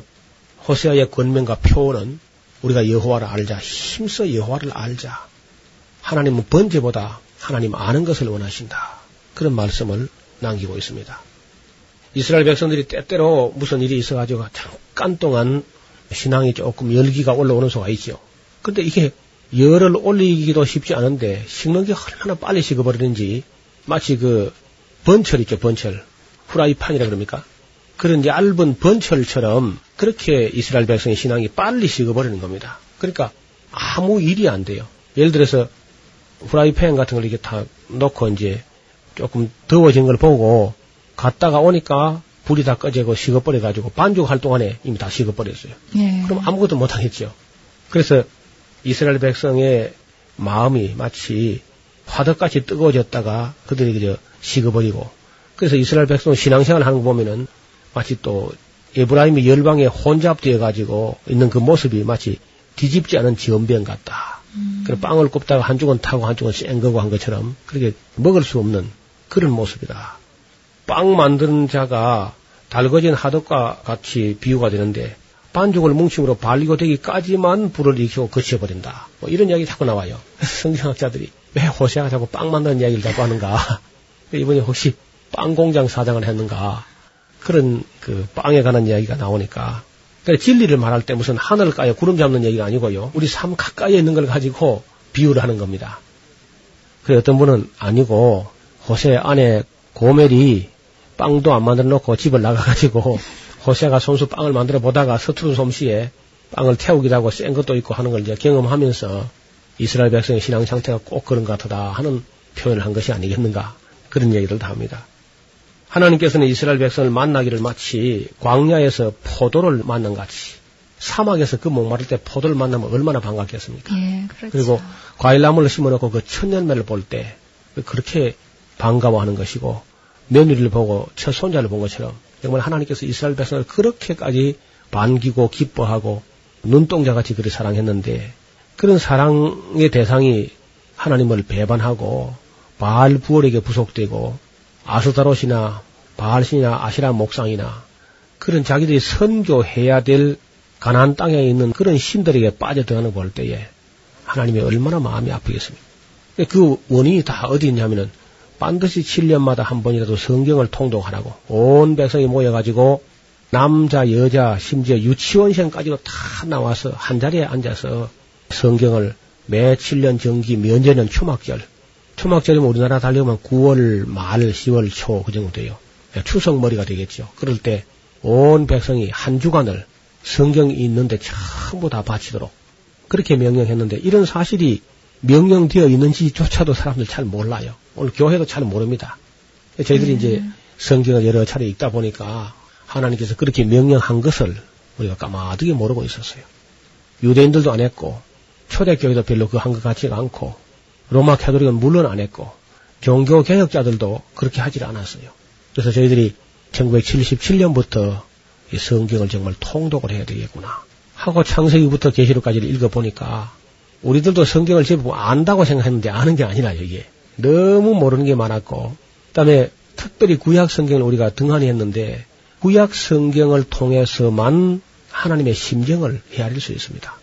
F: 호세아의 권면과 표현은 우리가 여호와를 알자, 힘써 여호와를 알자. 하나님은 번제보다 하나님 아는 것을 원하신다. 그런 말씀을 남기고 있습니다. 이스라엘 백성들이 때때로 무슨 일이 있어가지고 잠깐 동안 신앙이 조금 열기가 올라오는 수가 있죠. 근데 이게 열을 올리기도 쉽지 않은데 식는 게 얼마나 빨리 식어버리는지 마치 그 번철 있죠, 번철. 후라이판이라 그럽니까? 그런 얇은 번철처럼 그렇게 이스라엘 백성의 신앙이 빨리 식어버리는 겁니다. 그러니까 아무 일이 안 돼요. 예를 들어서 프라이팬 같은 걸 이렇게 다 놓고 이제 조금 더워진 걸 보고 갔다가 오니까 불이 다 꺼지고 식어버려가지고 반죽할 동안에 이미 다 식어버렸어요. 예. 그럼 아무것도 못하겠죠. 그래서 이스라엘 백성의 마음이 마치 화덕같이 뜨거워졌다가 그들이 그저 식어버리고 그래서 이스라엘 백성 신앙생활 하는 거 보면은 마치 또 에브라임이 열방에 혼잡되어 가지고 있는 그 모습이 마치 뒤집지 않은 지원병 같다. 음. 그 빵을 굽다가 한쪽은 타고 한쪽은 센 거고 한 것처럼 그렇게 먹을 수 없는 그런 모습이다. 빵 만드는 자가 달궈진 하덕과 같이 비유가 되는데 반죽을 뭉침으로 발리고 되기까지만 불을 일으키고 거쳐버린다. 뭐 이런 이야기 자꾸 나와요. 성경학자들이 왜 호세아가 자꾸 빵 만드는 이야기를 자꾸 하는가. 이번에 혹시 빵 공장 사장을 했는가. 그런 그 빵에 관한 이야기가 나오니까 그러니까 진리를 말할 때 무슨 하늘을 까요 구름 잡는 얘기가 아니고요. 우리 삶 가까이에 있는 걸 가지고 비유를 하는 겁니다. 그 어떤 분은 아니고 호세 안에 고멜이 빵도 안 만들어 놓고 집을 나가가지고 호세가 손수 빵을 만들어 보다가 서투른 솜씨에 빵을 태우기도 하고 센 것도 있고 하는 걸 이제 경험하면서 이스라엘 백성의 신앙 상태가 꼭 그런 것 같다 하는 표현을 한 것이 아니겠는가 그런 얘기를 다 합니다. 하나님께서는 이스라엘 백성을 만나기를 마치 광야에서 포도를 만난 같이 사막에서 그 목마를 때 포도를 만나면 얼마나 반갑겠습니까?
A: 예, 그렇죠.
F: 그리고 과일나무를 심어놓고 그 천년매를 볼 때 그렇게 반가워하는 것이고 며느리를 보고 첫 손자를 본 것처럼 정말 하나님께서 이스라엘 백성을 그렇게까지 반기고 기뻐하고 눈동자같이 그리 사랑했는데 그런 사랑의 대상이 하나님을 배반하고 바알 부월에게 부속되고 아스다롯이나 바알신이나 아시라 목상이나 그런 자기들이 선교해야 될 가나안 땅에 있는 그런 신들에게 빠져들어가는 걸 때에 하나님이 얼마나 마음이 아프겠습니까? 그 원인이 다 어디 있냐면은 반드시 7년마다 한 번이라도 성경을 통독하라고 온 백성이 모여가지고 남자, 여자, 심지어 유치원생까지도 다 나와서 한 자리에 앉아서 성경을 매 7년 정기 면제는 초막절. 초막절이면 우리나라 달려오면 9월 말, 10월 초 그 정도 돼요. 추석 머리가 되겠죠. 그럴 때 온 백성이 한 주간을 성경이 있는데 전부 다 바치도록 그렇게 명령했는데 이런 사실이 명령되어 있는지조차도 사람들 잘 몰라요. 오늘 교회도 잘 모릅니다. 저희들이 음. 이제 성경을 여러 차례 읽다 보니까 하나님께서 그렇게 명령한 것을 우리가 까마득히 모르고 있었어요. 유대인들도 안 했고 초대교회도 별로 그 한 것 같지가 않고 로마 캐도릭은 물론 안 했고 종교 개혁자들도 그렇게 하질 않았어요. 그래서 저희들이 1977년부터 이 성경을 정말 통독을 해야 되겠구나 하고 창세기부터 계시록까지를 읽어보니까 우리들도 성경을 제법 안다고 생각했는데 아는 게 아니라 이게 너무 모르는 게 많았고 그다음에 특별히 구약 성경을 우리가 등한히 했는데 구약 성경을 통해서만 하나님의 심정을 헤아릴 수 있습니다.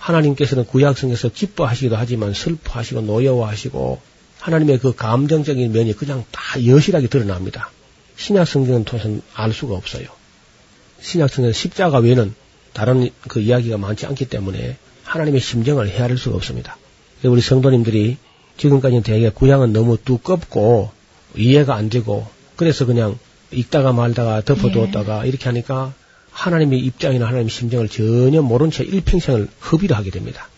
F: 하나님께서는 구약 성경에서 기뻐하시기도 하지만 슬퍼하시고 노여워하시고 하나님의 그 감정적인 면이 그냥 다 여실하게 드러납니다. 신약 성경은 통해서는 알 수가 없어요. 신약 성경 십자가 외에는 다른 그 이야기가 많지 않기 때문에 하나님의 심정을 헤아릴 수가 없습니다. 우리 성도님들이 지금까지 대개 구약은 너무 두껍고 이해가 안 되고 그래서 그냥 읽다가 말다가 덮어두었다가 예. 이렇게 하니까 하나님의 입장이나 하나님의 심정을 전혀 모른 채 일평생을 허비를 하게 됩니다.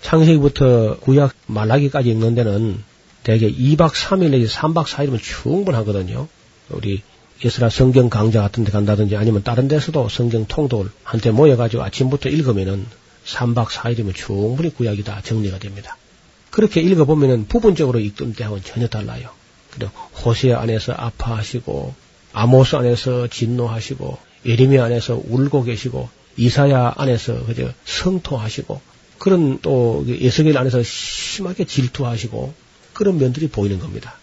F: 창세기부터 구약 말라기까지 읽는 데는 대개 2박 3일 내지 3박 4일이면 충분하거든요. 우리 에스라 성경 강좌 같은 데 간다든지 아니면 다른 데서도 성경 통독을 한데 모여가지고 아침부터 읽으면은 3박 4일이면 충분히 구약이 다 정리가 됩니다. 그렇게 읽어보면은 부분적으로 읽던 때하고는 전혀 달라요. 그리고 호세 안에서 아파하시고 아모스 안에서 진노하시고 예레미야 안에서 울고 계시고 이사야 안에서 그저 성토하시고 그런 또 예수겔 안에서 심하게 질투하시고 그런 면들이 보이는 겁니다.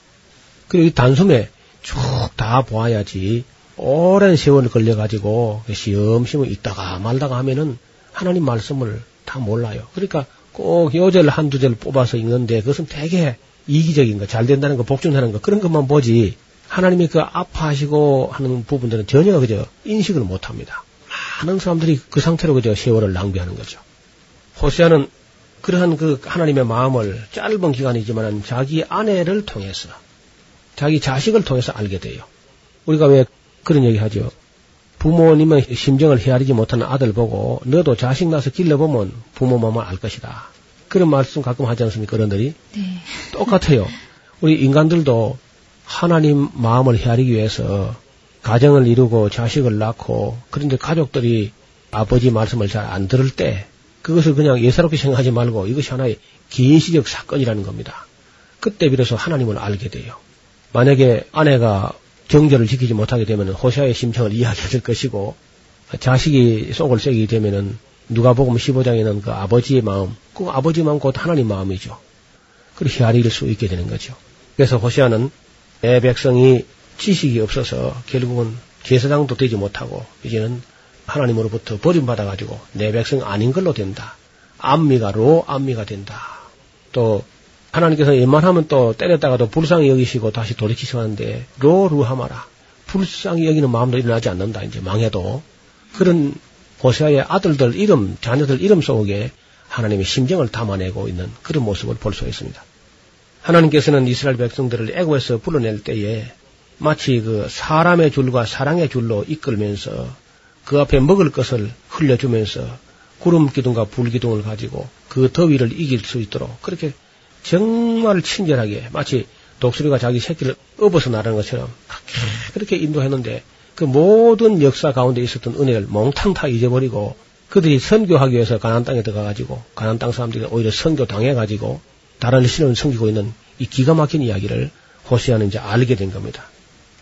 F: 그리고 이 단숨에 쭉 다 보아야지 오랜 세월 걸려가지고 시험시험 있다가 말다가 하면은 하나님 말씀을 다 몰라요. 그러니까 꼭 요절 한두 절 뽑아서 읽는데 그것은 되게 이기적인 거, 잘 된다는 거, 복종하는 거 그런 것만 보지 하나님이 그 아파하시고 하는 부분들은 전혀 그저 인식을 못 합니다. 많은 사람들이 그 상태로 그저 세월을 낭비하는 거죠. 호세아는 그러한 그 하나님의 마음을 짧은 기간이지만 자기 아내를 통해서 자기 자식을 통해서 알게 돼요. 우리가 왜 그런 얘기 하죠. 부모님의 심정을 헤아리지 못하는 아들 보고 너도 자식 낳아서 길러보면 부모 마음을 알 것이다. 그런 말씀 가끔 하지 않습니까? 어른들이? 네. 똑같아요. 우리 인간들도 하나님 마음을 헤아리기 위해서 가정을 이루고 자식을 낳고 그런데 가족들이 아버지 말씀을 잘 안 들을 때 그것을 그냥 예사롭게 생각하지 말고 이것이 하나의 기시적 사건이라는 겁니다. 그때 비로소 하나님을 알게 돼요. 만약에 아내가 정절을 지키지 못하게 되면 호시아의 심청을 이해하게 될 것이고 자식이 속을 새기게 되면은 누가복음 15장에는 그 아버지의 마음, 그 아버지 마음 곧 하나님 마음이죠. 그렇게 헤아릴 수 있게 되는 거죠. 그래서 호시아는 내 백성이 지식이 없어서 결국은 제사장도 되지 못하고 이제는 하나님으로부터 버림받아 가지고 내 백성 아닌 걸로 된다. 암미가 로 암미가 된다. 또 하나님께서 웬만하면 또 때렸다가도 불쌍히 여기시고 다시 돌이키시는데 로 루하마라 불쌍히 여기는 마음도 일어나지 않는다 이제 망해도 그런 고세아의 아들들 이름 자녀들 이름 속에 하나님의 심정을 담아내고 있는 그런 모습을 볼 수 있습니다. 하나님께서는 이스라엘 백성들을 애고에서 불러낼 때에 마치 그 사람의 줄과 사랑의 줄로 이끌면서 그 앞에 먹을 것을 흘려주면서 구름 기둥과 불 기둥을 가지고 그 더위를 이길 수 있도록 그렇게 정말 친절하게 마치 독수리가 자기 새끼를 업어서 나르는 것처럼 그렇게 인도했는데 그 모든 역사 가운데 있었던 은혜를 몽탕 다 잊어버리고 그들이 선교하기 위해서 가난 땅에 들어가가지고 가난 땅 사람들이 오히려 선교 당해가지고 다른 신을 섬기고 있는 이 기가 막힌 이야기를 호시아는 이제 알게 된 겁니다.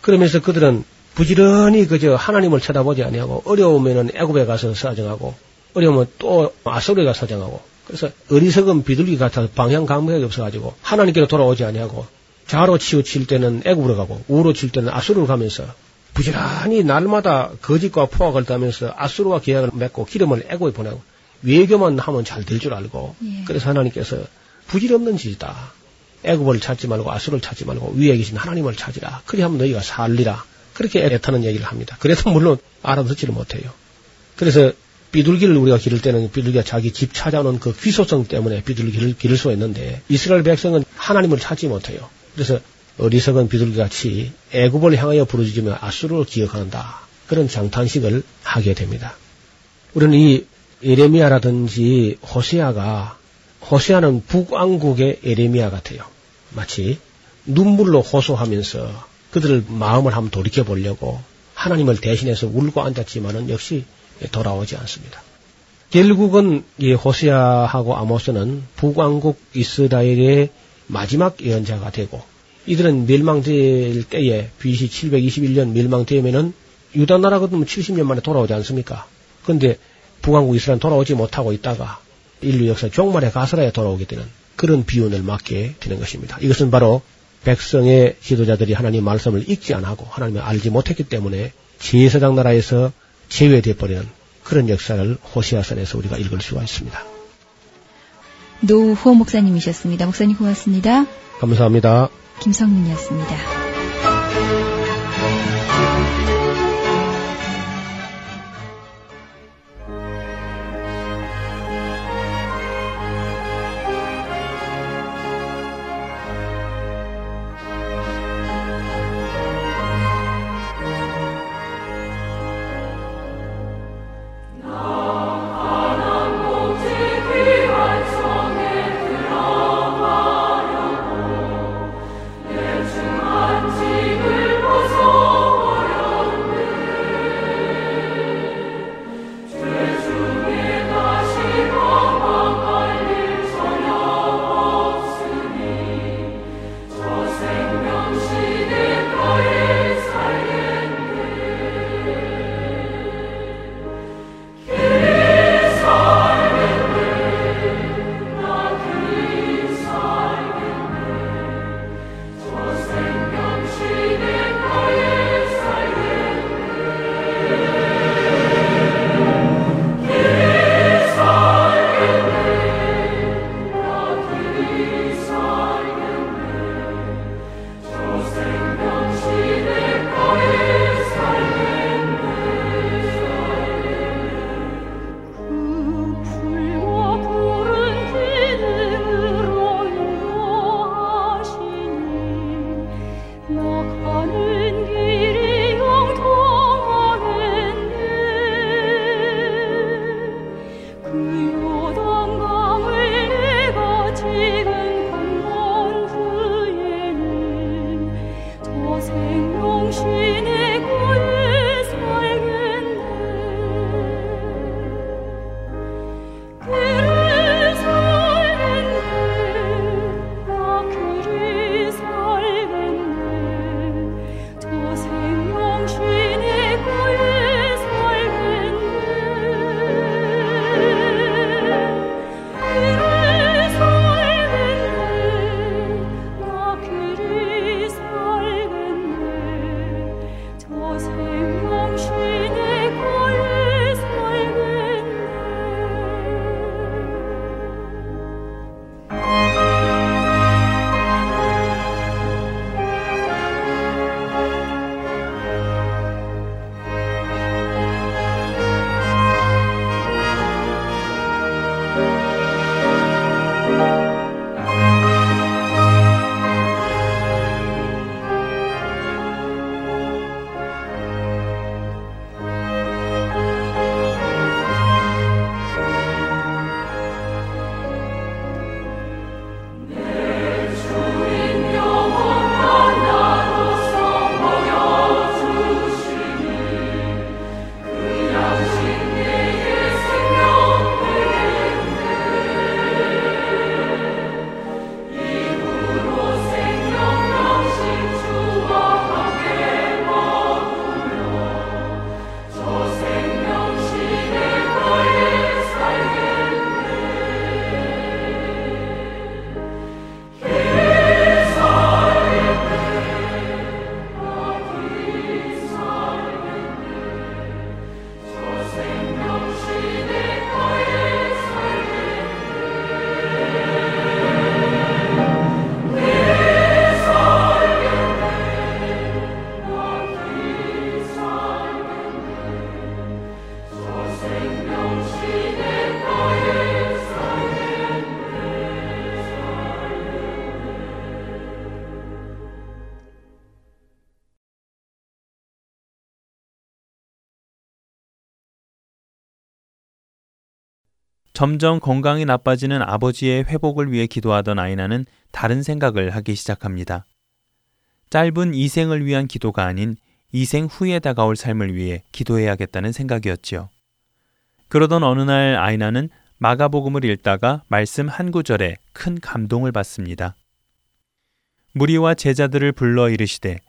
F: 그러면서 그들은 부지런히 그저 하나님을 쳐다보지 아니하고 어려우면은 애굽에 가서 사정하고 어려우면 또 아소리에 가서 사정하고 그래서 어리석은 비둘기 같아서 방향 감각이 없어가지고 하나님께로 돌아오지 아니하고 좌로 치우칠 때는 애굽으로 가고 우로 칠 때는 아수르로 가면서 부지런히 날마다 거짓과 포악을 따면서 아수르와 계약을 맺고 기름을 애굽에 보내고 외교만 하면 잘 될 줄 알고 예. 그래서 하나님께서 부질없는 짓이다. 애굽을 찾지 말고 아수를 찾지 말고 위에 계신 하나님을 찾으라. 그리 하면 너희가 살리라. 그렇게 애타는 얘기를 합니다. 그래도 물론 알아듣지를 못해요. 그래서 비둘기를 우리가 기를 때는 비둘기가 자기 집 찾아오는 그 귀소성 때문에 비둘기를 기를 수 있는데 이스라엘 백성은 하나님을 찾지 못해요. 그래서 어리석은 비둘기 같이 애굽을 향하여 부르짖으며 아수르를 기억한다. 그런 장탄식을 하게 됩니다. 우리는 이 에레미야라든지 호세아가 호세아는 북왕국의 에레미야 같아요. 마치 눈물로 호소하면서 그들을 마음을 한번 돌이켜 보려고 하나님을 대신해서 울고 앉았지만은 역시 돌아오지 않습니다. 결국은 이 호세아하고 아모스는 북왕국 이스라엘의 마지막 예언자가 되고 이들은 멸망될 때에 BC 721년 멸망되면은 유다 나라 같으면 70년 만에 돌아오지 않습니까? 그런데 북왕국 이스라엘 돌아오지 못하고 있다가 인류 역사 종말에 가서라야 돌아오게 되는 그런 비운을 맞게 되는 것입니다. 이것은 바로 백성의 지도자들이 하나님 말씀을 읽지 않고 하나님을 알지 못했기 때문에 제사장 나라에서 제외돼 버리는 그런 역사를 호시아선에서 우리가 읽을 수가 있습니다.
A: 노호 목사님이셨습니다. 목사님 고맙습니다.
F: 감사합니다.
A: 김성민이었습니다.
B: 점점 건강이 나빠지는 아버지의 회복을 위해 기도하던 아이나는 다른 생각을 하기 시작합니다. 짧은 이생을 위한 기도가 아닌 이생 후에 다가올 삶을 위해 기도해야겠다는 생각이었지요. 그러던 어느 날 아이나는 마가복음을 읽다가 말씀 한 구절에 큰 감동을 받습니다. 무리와 제자들을 불러 이르시되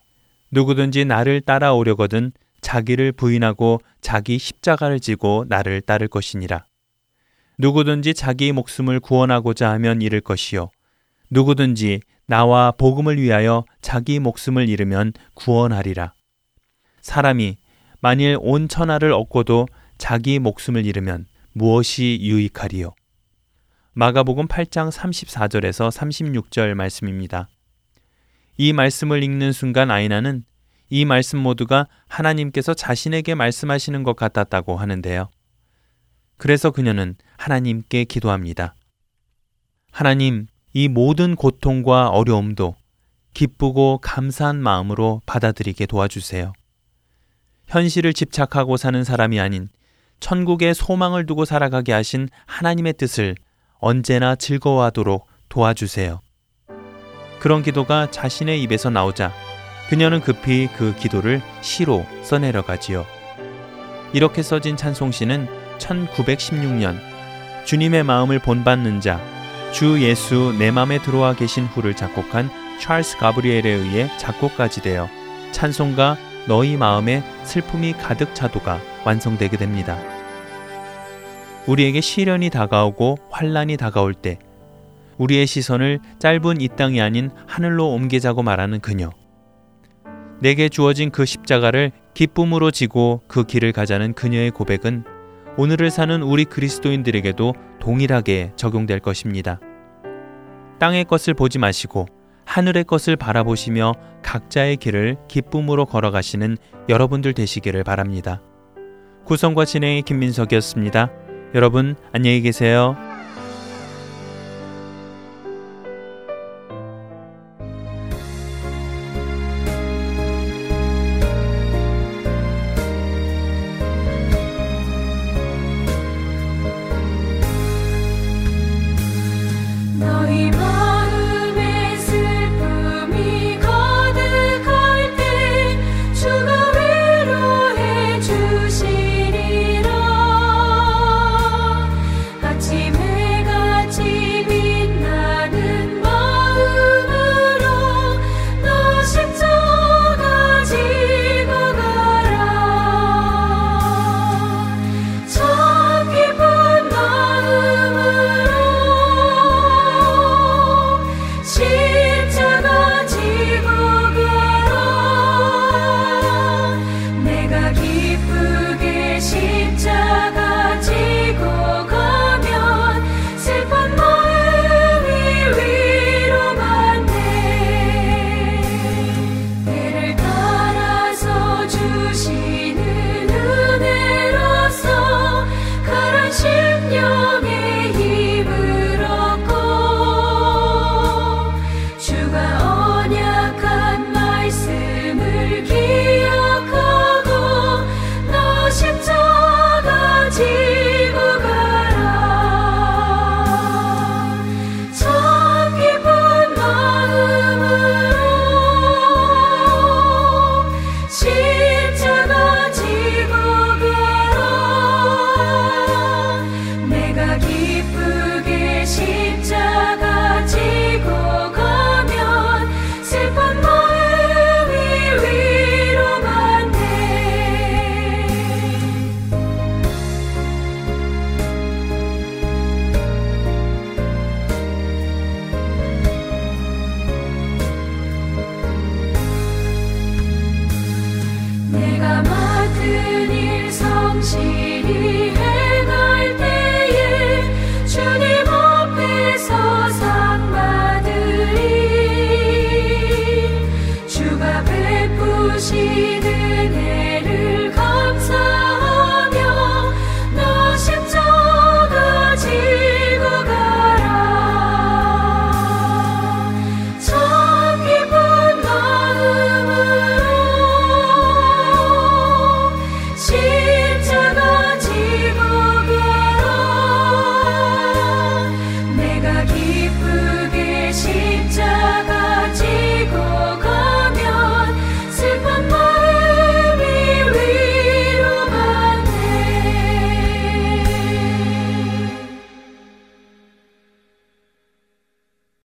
B: 누구든지 나를 따라오려거든 자기를 부인하고 자기 십자가를 지고 나를 따를 것이니라. 누구든지 자기 목숨을 구원하고자 하면 잃을 것이요. 누구든지 나와 복음을 위하여 자기 목숨을 잃으면 구원하리라. 사람이 만일 온 천하를 얻고도 자기 목숨을 잃으면 무엇이 유익하리요? 마가복음 8장 34절에서 36절 말씀입니다. 이 말씀을 읽는 순간 아이나는 이 말씀 모두가 하나님께서 자신에게 말씀하시는 것 같았다고 하는데요. 그래서 그녀는 하나님께 기도합니다. 하나님, 이 모든 고통과 어려움도 기쁘고 감사한 마음으로 받아들이게 도와주세요. 현실을 집착하고 사는 사람이 아닌 천국의 소망을 두고 살아가게 하신 하나님의 뜻을 언제나 즐거워하도록 도와주세요. 그런 기도가 자신의 입에서 나오자 그녀는 급히 그 기도를 시로 써내려가지요. 이렇게 써진 찬송시는 1916년 주님의 마음을 본받는 자, 주 예수 내 맘에 들어와 계신 후를 작곡한 찰스 가브리엘에 의해 작곡까지 되어 찬송가 너희 마음에 슬픔이 가득 차도가 완성되게 됩니다. 우리에게 시련이 다가오고 환란이 다가올 때 우리의 시선을 짧은 이 땅이 아닌 하늘로 옮기자고 말하는 그녀. 내게 주어진 그 십자가를 기쁨으로 지고 그 길을 가자는 그녀의 고백은 오늘을 사는 우리 그리스도인들에게도 동일하게 적용될 것입니다. 땅의 것을 보지 마시고 하늘의 것을 바라보시며 각자의 길을 기쁨으로 걸어가시는 여러분들 되시기를 바랍니다. 구성과 진행의 김민석이었습니다. 여러분 안녕히 계세요.